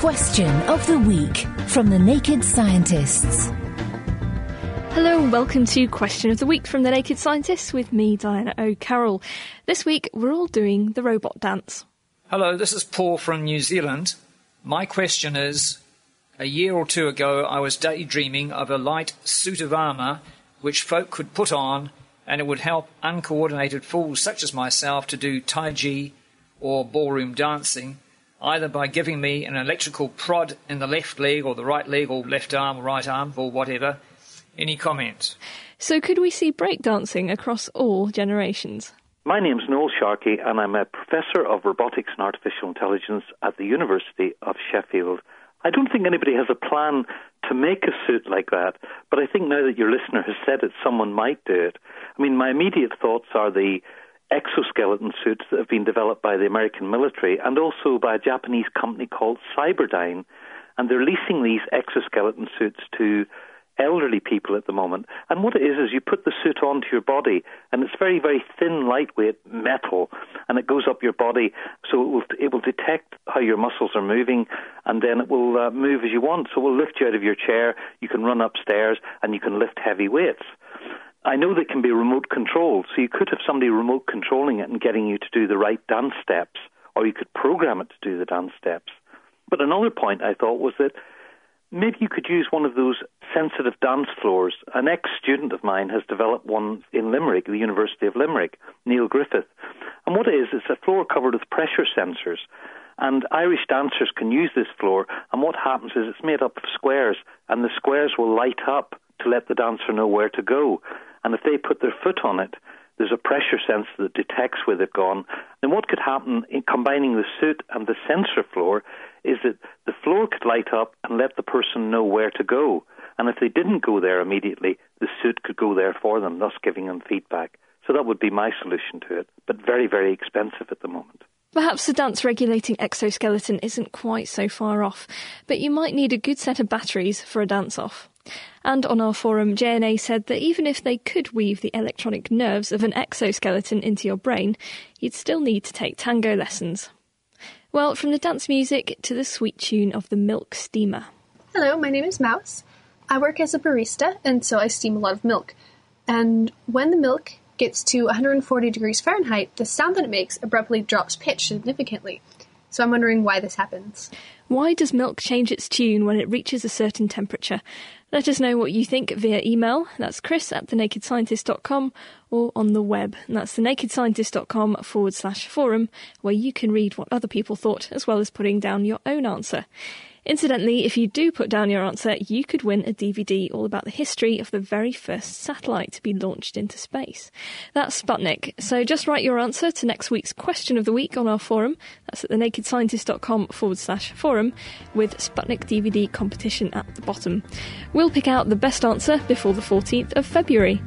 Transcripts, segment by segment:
Question of the Week from the Naked Scientists. Hello and welcome to Question of the Week from the Naked Scientists with me, Diana O'Carroll. This week we're all doing the robot dance. Hello, this is Paul from New Zealand. My question is A year or two ago, I was daydreaming of a light suit of armour which folk could put on, and it would help uncoordinated fools such as myself to do Tai Chi or ballroom dancing, either by giving me an electrical prod in the left leg or the right leg or left arm or right arm or whatever. Any comments? So, could we see breakdancing across all generations? My name's Noel Sharkey, and I'm a professor of robotics and artificial intelligence at the University of Sheffield. I don't think anybody has a plan to make a suit like that, but I think now that your listener has said it, someone might do it. I mean, my immediate thoughts are the exoskeleton suits that have been developed by the American military and also by a Japanese company called Cyberdyne. And they're leasing these exoskeleton suits to elderly people at the moment. And what it is is you put the suit onto your body, and it's very, very thin, lightweight metal, and it goes up your body, so it will it will detect how your muscles are moving, and then it will uh, move as you want. So it will lift you out of your chair. You can run upstairs, and you can lift heavy weights. I know they can be remote controlled, so you could have somebody remote controlling it and getting you to do the right dance steps, or you could program it to do the dance steps. But another point I thought was that maybe you could use one of those sensitive dance floors. An ex student of mine has developed one in Limerick, the University of Limerick, Niall Griffith. And what it is, it's a floor covered with pressure sensors. And Irish dancers can use this floor, and what happens is it's made up of squares, and the squares will light up to let the dancer know where to go. And if they put their foot on it, there's a pressure sensor that detects where they've gone. And what could happen in combining the suit and the sensor floor is that the floor could light up and let the person know where to go. And if they didn't go there immediately, the suit could go there for them, thus giving them feedback. So that would be my solution to it, but very, very expensive at the moment. Perhaps the dance regulating exoskeleton isn't quite so far off, but you might need a good set of batteries for a dance off. And on our forum, JNA said that even if they could weave the electronic nerves of an exoskeleton into your brain, you'd still need to take tango lessons. Well, from the dance music to the sweet tune of the milk steamer. Hello, my name is Mouse. I work as a barista, and so I steam a lot of milk. And when the milk gets to 140 degrees Fahrenheit, the sound that it makes abruptly drops pitch significantly. So I'm wondering why this happens. Why does milk change its tune when it reaches a certain temperature? Let us know what you think via email. That's chris at thenakedscientist.com or on the web. And that's thenakedscientist.com forward slash forum, where you can read what other people thought as well as putting down your own answer. Incidentally, if you do put down your answer, you could win a DVD all about the history of the very first satellite to be launched into space. That's Sputnik. So just write your answer to next week's question of the week on our forum. That's at thenakedscientist.com forward slash forum with Sputnik DVD competition at the bottom. We'll pick out the best answer before the 14th of February.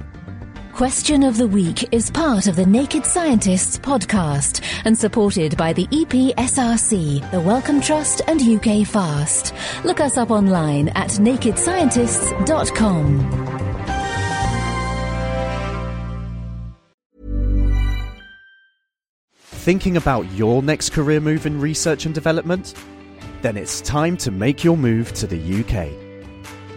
Question of the Week is part of the Naked Scientists podcast and supported by the EPSRC, the Wellcome Trust, and UK Fast. Look us up online at nakedscientists.com. Thinking about your next career move in research and development? Then it's time to make your move to the UK